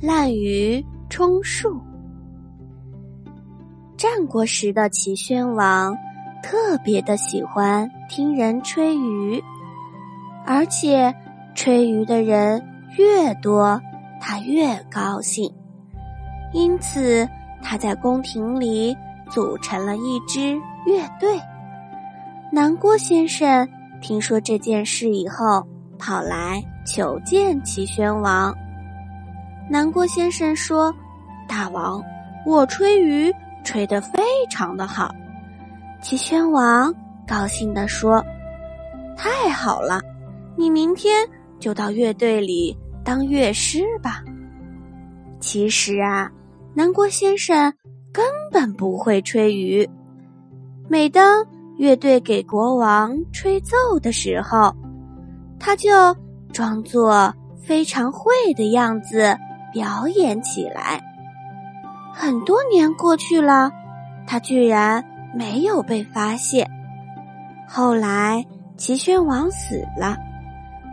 滥竽充数。战国时的齐宣王特别的喜欢听人吹竽，而且吹竽的人越多，他越高兴。因此，他在宫廷里组成了一支乐队。南郭先生听说这件事以后，跑来求见齐宣王。南郭先生说：“大王，我吹竽吹得非常的好。”齐宣王高兴地说：“太好了，你明天就到乐队里当乐师吧。”其实啊，南郭先生根本不会吹竽。每当乐队给国王吹奏的时候，他就装作非常会的样子。表演起来，很多年过去了，他居然没有被发现。后来齐宣王死了，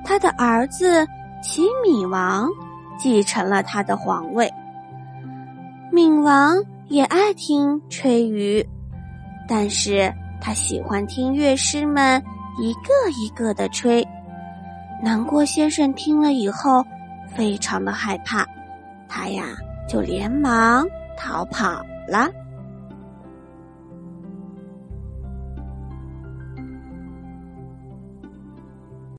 他的儿子齐闵王继承了他的皇位。闵王也爱听吹竽，但是他喜欢听乐师们一个一个的吹。南郭先生听了以后，非常的害怕。他呀，就连忙逃跑了。